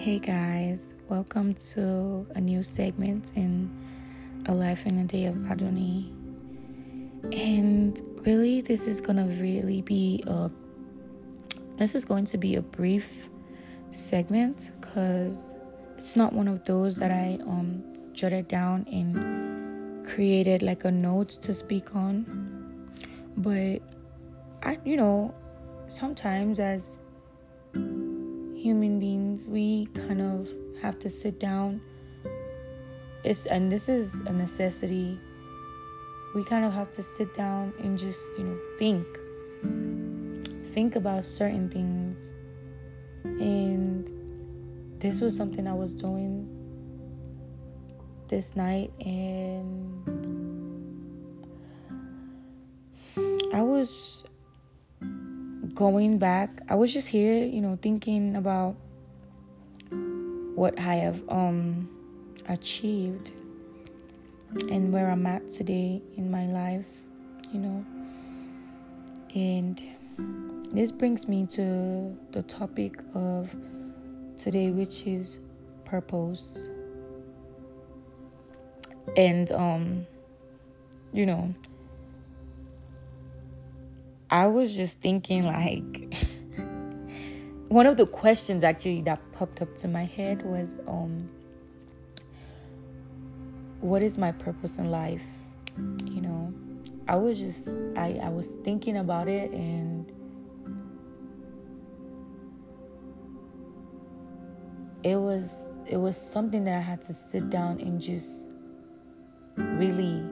Hey guys, welcome to a new segment in A Life in a Day of Adoni. And really, this is gonna really be a this is going to be a brief segment because it's not one of those that I um jotted down and created like a note to speak on. But I you know, sometimes as human beings, we kind of have to sit down. It's and this is a necessity. We kind of have to sit down and just, you know, think. Think about certain things. And this was something I was doing this night and I was going back, I was just here, you know, thinking about what I have um achieved and where I'm at today in my life, you know. And this brings me to the topic of today, which is purpose. And um, you know, I was just thinking like one of the questions actually that popped up to my head was um what is my purpose in life? You know, I was just I I was thinking about it and it was it was something that I had to sit down and just really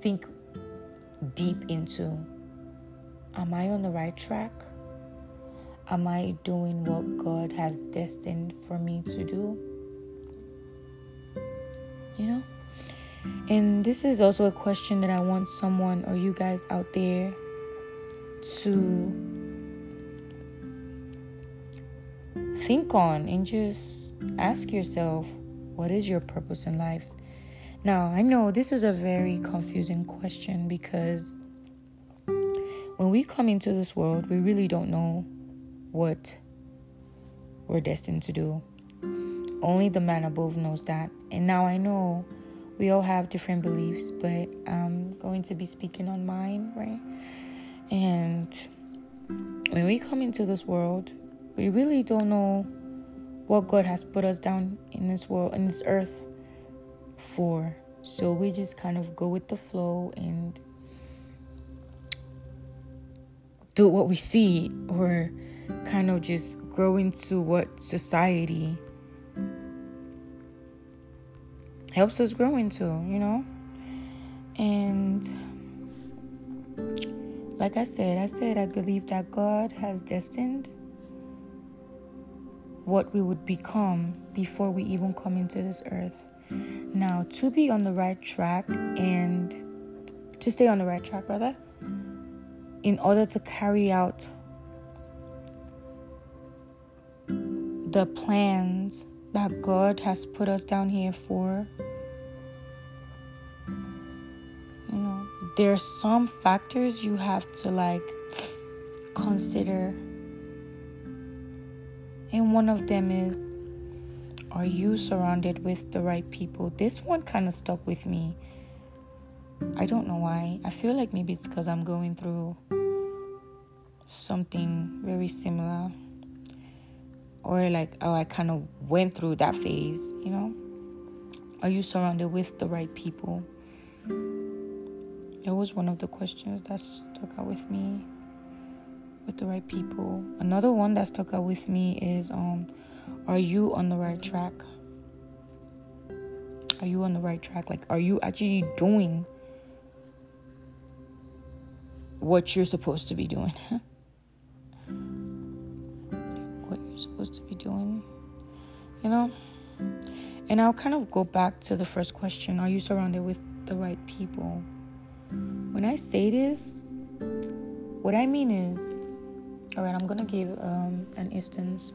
think deep into Am I on the right track? Am I doing what God has destined for me to do? You know? And this is also a question that I want someone or you guys out there to think on and just ask yourself what is your purpose in life? Now, I know this is a very confusing question because when we come into this world, we really don't know what we're destined to do. Only the man above knows that. And now I know we all have different beliefs, but I'm going to be speaking on mine, right? And when we come into this world, we really don't know what God has put us down in this world, in this earth for. So we just kind of go with the flow and do what we see or kind of just grow into what society helps us grow into, you know? And like I said, I said I believe that God has destined what we would become before we even come into this earth. Now, to be on the right track and to stay on the right track, rather, in order to carry out the plans that God has put us down here for. You know, there are some factors you have to like consider. And one of them is are you surrounded with the right people? This one kind of stuck with me I don't know why. I feel like maybe it's because I'm going through something very similar. Or like, oh, I kind of went through that phase, you know? Are you surrounded with the right people? That was one of the questions that stuck out with me. With the right people. Another one that stuck out with me is um are you on the right track? Are you on the right track? Like are you actually doing what you're supposed to be doing. what you're supposed to be doing. You know? And I'll kind of go back to the first question Are you surrounded with the right people? When I say this, what I mean is, all right, I'm gonna give um, an instance,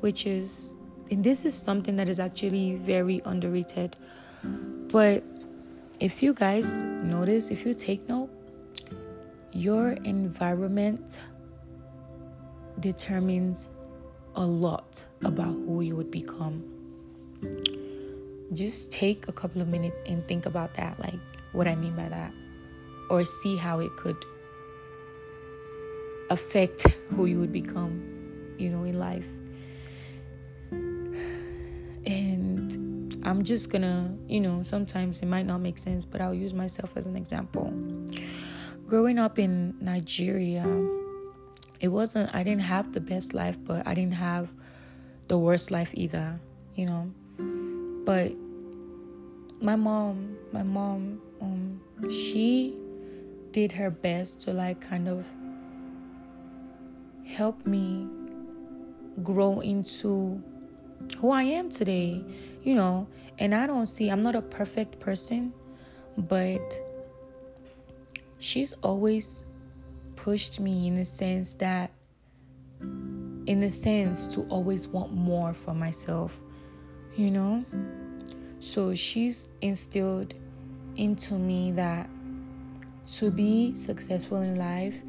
which is, and this is something that is actually very underrated. But if you guys notice, if you take note, your environment determines a lot about who you would become. Just take a couple of minutes and think about that, like what I mean by that, or see how it could affect who you would become, you know, in life. And I'm just gonna, you know, sometimes it might not make sense, but I'll use myself as an example. Growing up in Nigeria, it wasn't, I didn't have the best life, but I didn't have the worst life either, you know. But my mom, my mom, um, she did her best to like kind of help me grow into who I am today, you know. And I don't see, I'm not a perfect person, but she's always pushed me in the sense that, in the sense to always want more for myself, you know. So she's instilled into me that to be successful in life,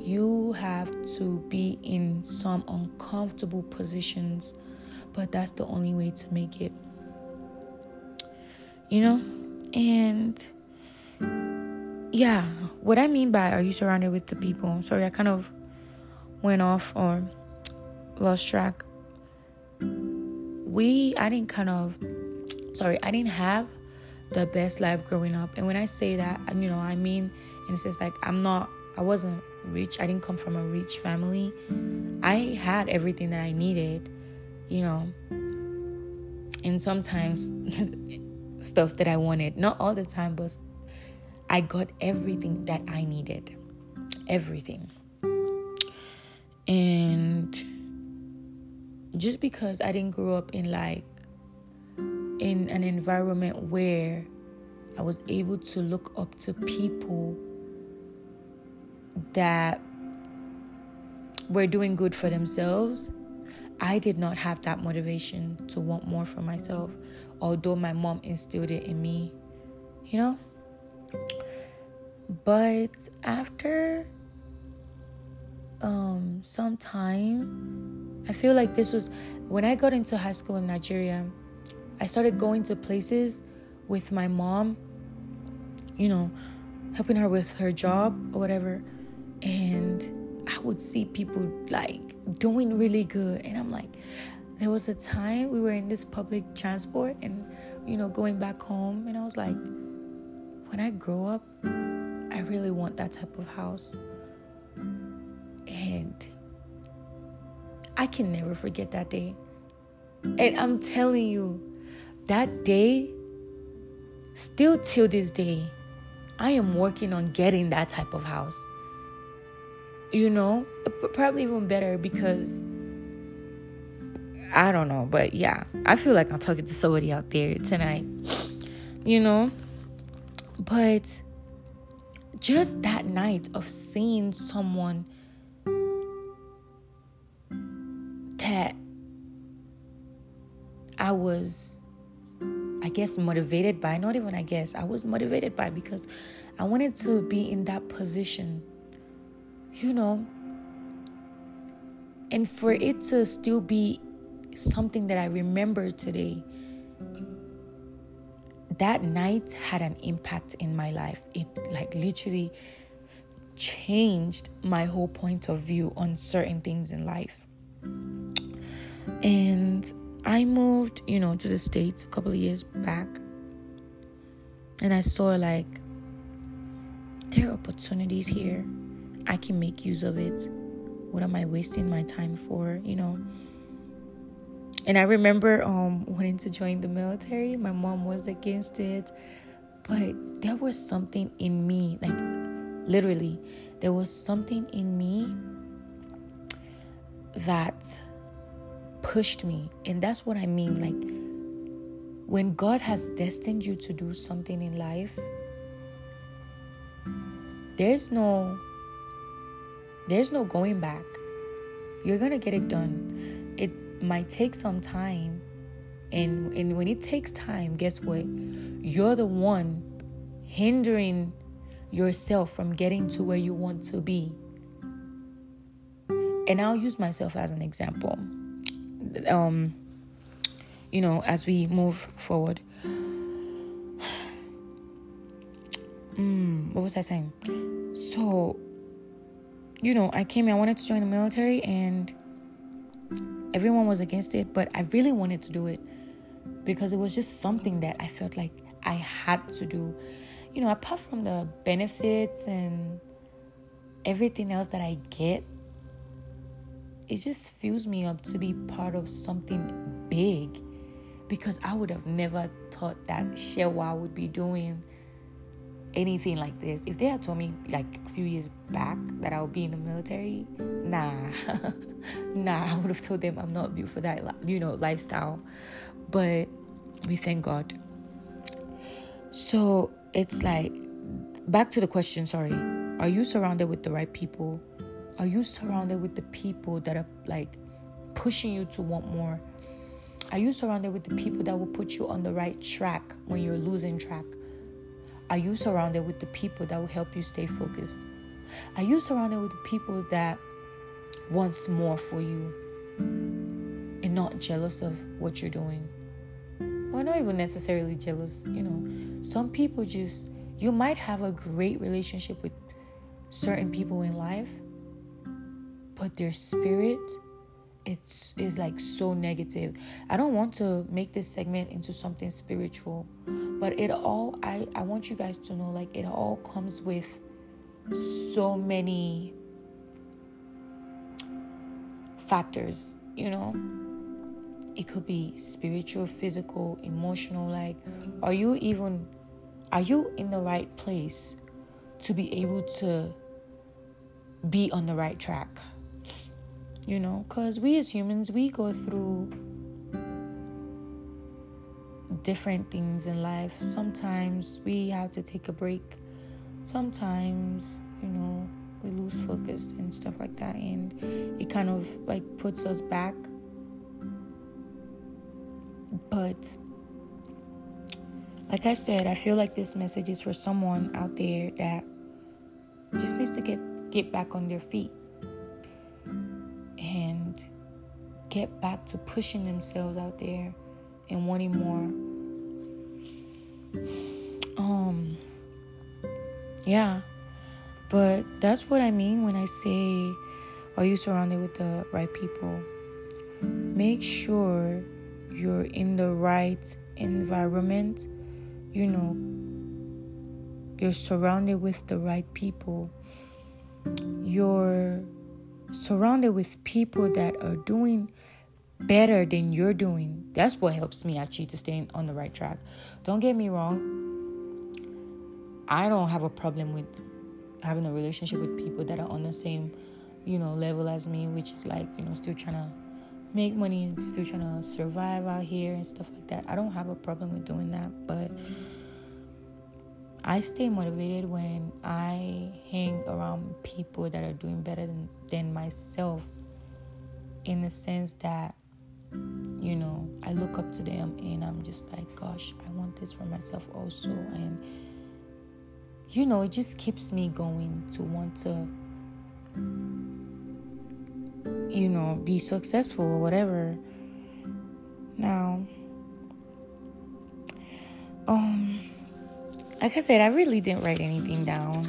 you have to be in some uncomfortable positions, but that's the only way to make it. You know? And yeah, what I mean by are you surrounded with the people? Sorry, I kind of went off or lost track. We, I didn't kind of, sorry, I didn't have the best life growing up. And when I say that, you know, I mean, in a sense, like I'm not, I wasn't rich. I didn't come from a rich family. I had everything that I needed, you know, and sometimes stuff that I wanted. Not all the time, but I got everything that I needed. Everything. And just because I didn't grow up in like in an environment where I was able to look up to people that were doing good for themselves, I did not have that motivation to want more for myself, although my mom instilled it in me, you know? But after um, some time, I feel like this was when I got into high school in Nigeria, I started going to places with my mom, you know, helping her with her job or whatever. And I would see people like doing really good, and I'm like, there was a time we were in this public transport and you know going back home, and I was like, when I grow up, really want that type of house, and I can never forget that day. And I'm telling you, that day, still till this day, I am working on getting that type of house. You know probably even better because i don't know but yeah i feel like i'm talking to somebody out there tonight you know? But just that night of seeing someone that i was i guess motivated by not even i guess i was motivated by because i wanted to be in that position you know, and for it to still be something that I remember today, that night had an impact in my life. It like literally changed my whole point of view on certain things in life. And I moved, you know, to the States a couple of years back. And I saw like there are opportunities here I can make use of it. What am I wasting my time for? You know. And I remember um wanting to join the military. My mom was against it, but there was something in me, like literally, there was something in me that pushed me. And that's what I mean like when God has destined you to do something in life, there's no there's no going back. You're going to get it done. Might take some time. And, and when it takes time, guess what? You're the one hindering yourself from getting to where you want to be. And I'll use myself as an example. um you know as we move forward mm, what was i saying so you know i came here i wanted to join the military and everyone was against it but i really wanted to do it because it was just something that i felt like i had to do. You know apart from the benefits and everything else that i get it just fills me up to be part of something big because I would have never thought that Shewa would be doing anything like this. If they had told me like a few years back that I would be in the military, nah, nah, I would have told them I'm not built for that, you know, lifestyle. But we thank God. So it's like, back to the question, sorry. Are you surrounded with the right people? Are you surrounded with the people that are like pushing you to want more? Are you surrounded with the people that will put you on the right track when you're losing track? Are you surrounded with the people that will help you stay focused? Are you surrounded with the people that wants more for you and not jealous of what you're doing? Or not even necessarily jealous, you know. Some people just you might have a great relationship with certain people in life, but their spirit it's is like so negative i don't want to make this segment into something spiritual but it all i i want you guys to know like it all comes with so many factors you know? It could be spiritual physical emotional like are you even are you in the right place to be able to be on the right track? You know? Because we as humans we go through different things in life. Sometimes we have to take a break. Sometimes you know we lose focus and stuff like that and it kind of like puts us back. But like i said i feel like this message is for someone out there that just needs to get get back on their feet and get back to pushing themselves out there and wanting more. Um, yeah, but that's what I mean when I say, Are you surrounded with the right people? Make sure you're in the right environment, you know, you're surrounded with the right people. You're surrounded with people that are doing better than you're doing. That's what helps me actually to stay on the right track. Don't get me wrong. I don't have a problem with having a relationship with people that are on the same, you know, level as me, which is like, you know, still trying to make money still trying to survive out here and stuff like that. I don't have a problem with doing that, but I stay motivated when I hang around people that are doing better than, than myself in the sense that you know, I look up to them and I'm just like, gosh, I want this for myself also. And, you know, it just keeps me going to want to, you know, be successful or whatever. Now, um, like I said, I really didn't write anything down.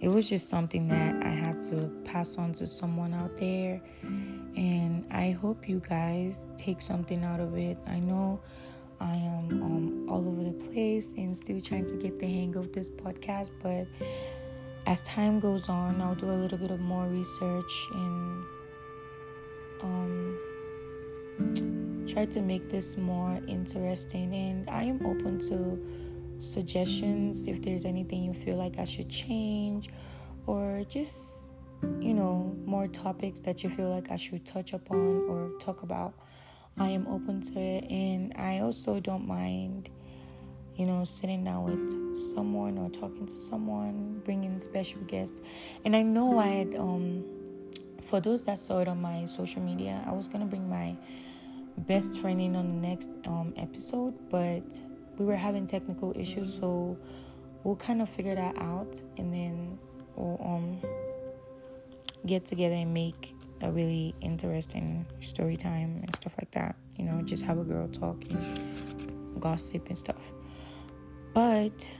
It was just something that I had to pass on to someone out there and I hope you guys take something out of it. I know I am um, all over the place and still trying to get the hang of this podcast, but as time goes on, I'll do a little bit of more research and um, try to make this more interesting. And I am open to suggestions if there's anything you feel like I should change or just you know, more topics that you feel like I should touch upon or talk about, I am open to it. And I also don't mind, you know, sitting down with someone or talking to someone, bringing special guests. And I know I had, um, for those that saw it on my social media, I was gonna bring my best friend in on the next um, episode, but we were having technical issues, so we'll kind of figure that out and then we'll um get together and make a really interesting story time and stuff like that. You know, just have a girl talk and gossip and stuff. But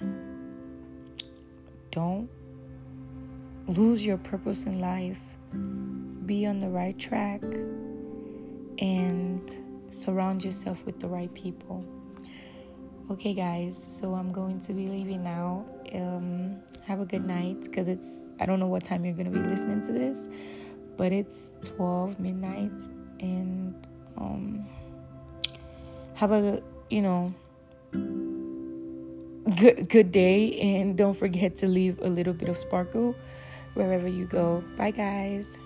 don't lose your purpose in life. Be on the right track and surround yourself with the right people. Okay, guys, so I'm going to be leaving now. Um, have a good night because it's, I don't know what time you're going to be listening to this, but it's 12 midnight. And um, have a, you know, good good day and don't forget to leave a little bit of sparkle wherever you go. Bye guys.